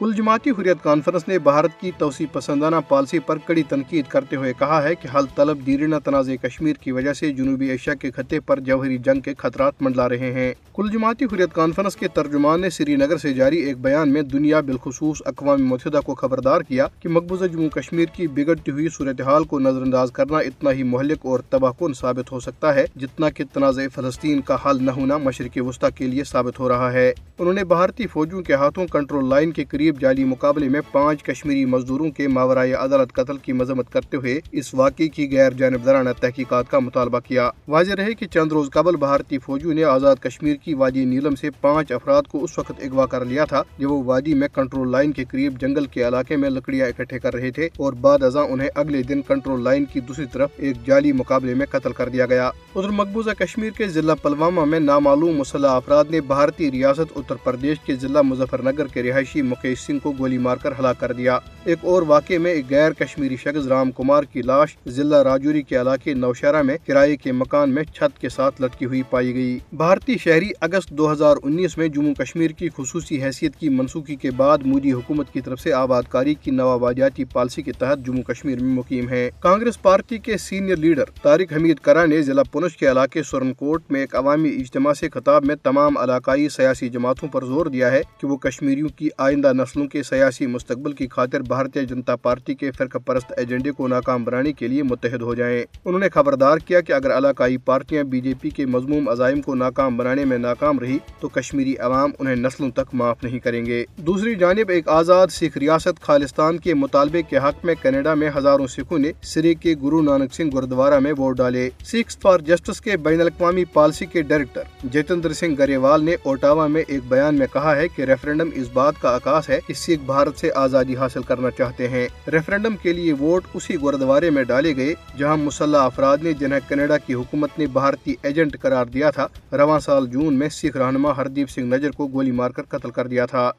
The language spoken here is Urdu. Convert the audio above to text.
کل جماعتی حریت کانفرنس نے بھارت کی توسیع پسندانہ پالیسی پر کڑی تنقید کرتے ہوئے کہا ہے کہ حل طلب دیرینہ تنازع کشمیر کی وجہ سے جنوبی ایشیا کے خطے پر جوہری جنگ کے خطرات منڈلا رہے ہیں۔ کل جماعتی حریت کانفرنس کے ترجمان نے سری نگر سے جاری ایک بیان میں دنیا بالخصوص اقوام متحدہ کو خبردار کیا کہ مقبوضہ جموں کشمیر کی بگڑتی ہوئی صورتحال کو نظر انداز کرنا اتنا ہی مہلک اور تباہ کن ثابت ہو سکتا ہے، جتنا کہ تنازع فلسطین کا حل نہ ہونا مشرق وسطی کے لیے ثابت ہو رہا ہے۔ انہوں نے بھارتی فوجوں کے ہاتھوں کنٹرول لائن کے قریب جعلی مقابلے میں پانچ کشمیری مزدوروں کے ماورائے عدالت قتل کی مذمت کرتے ہوئے اس واقعے کی غیر جانبدارانہ تحقیقات کا مطالبہ کیا۔ واضح رہے کہ چند روز قبل بھارتی فوجوں نے آزاد کشمیر کی وادی نیلم سے پانچ افراد کو اس وقت اغوا کر لیا تھا جب وہ وادی میں کنٹرول لائن کے قریب جنگل کے علاقے میں لکڑیاں اکٹھے کر رہے تھے اور بعد ازاں انہیں اگلے دن کنٹرول لائن کی دوسری طرف ایک جعلی مقابلے میں قتل کر دیا گیا۔ ادھر مقبوضہ کشمیر کے ضلع پلوامہ میں نامعلوم مسلح افراد نے بھارتی ریاست اتر پردیش کے ضلع مظفر نگر کے رہائشی مکیش سنگھ کو گولی مار کر ہلاک کر دیا۔ ایک اور واقعے میں ایک غیر کشمیری شخص رام کمار کی لاش ضلع راجوری کے علاقے نوشہرہ میں کرائے کے مکان میں چھت کے ساتھ لٹکی ہوئی پائی گئی۔ بھارتی شہری اگست دو ہزار انیس میں جموں کشمیر کی خصوصی حیثیت کی منسوخی کے بعد مودی حکومت کی طرف سے آباد کاری کی نوآبادیاتی پالیسی کے تحت جموں کشمیر میں مقیم ہے کانگریس پارٹی کے سینئر لیڈر طارق حمید کرا نے ضلع پنچ کے علاقے سورن کوٹ میں ایک عوامی اجتماع سے خطاب میں تمام علاقائی سیاسی جماعتوں پر زور دیا ہے کہ وہ کشمیریوں کی آئندہ نسلوں کے سیاسی مستقبل کی خاطر بھارتیہ جنتا پارٹی کے فرقہ پرست ایجنڈے کو ناکام بنانے کے لیے متحد ہو جائیں۔ انہوں نے خبردار کیا کہ اگر علاقائی پارٹیاں بی جے پی کے مضموم عزائم کو ناکام بنانے میں ناکام رہی تو کشمیری عوام انہیں نسلوں تک معاف نہیں کریں گے۔ دوسری جانب، ایک آزاد سکھ ریاست خالستان کے مطالبے کے حق میں کینیڈا میں ہزاروں سکھوں نے سری کے گرو نانک سنگھ گردوارہ میں ووٹ ڈالے۔ سکھ فار جسٹس کے بین الاقوامی پالیسی کے ڈائریکٹر جتندر سنگھ گریوال نے اوٹاوا میں ایک بیان میں کہا ہے کہ ریفرنڈم اس بات کا عکاس ہے کہ سکھ بھارت سے آزادی حاصل کرنا چاہتے ہیں۔ ریفرنڈم کے لیے ووٹ اسی گردوارے میں ڈالے گئے، جہاں مسلح افراد نے جنہیں کینیڈا کی حکومت نے بھارتی ایجنٹ قرار دیا تھا، رواں سال جون میں سکھ رہنما ہردیپ سنگھ نجر کو گولی مار کر قتل کر دیا تھا۔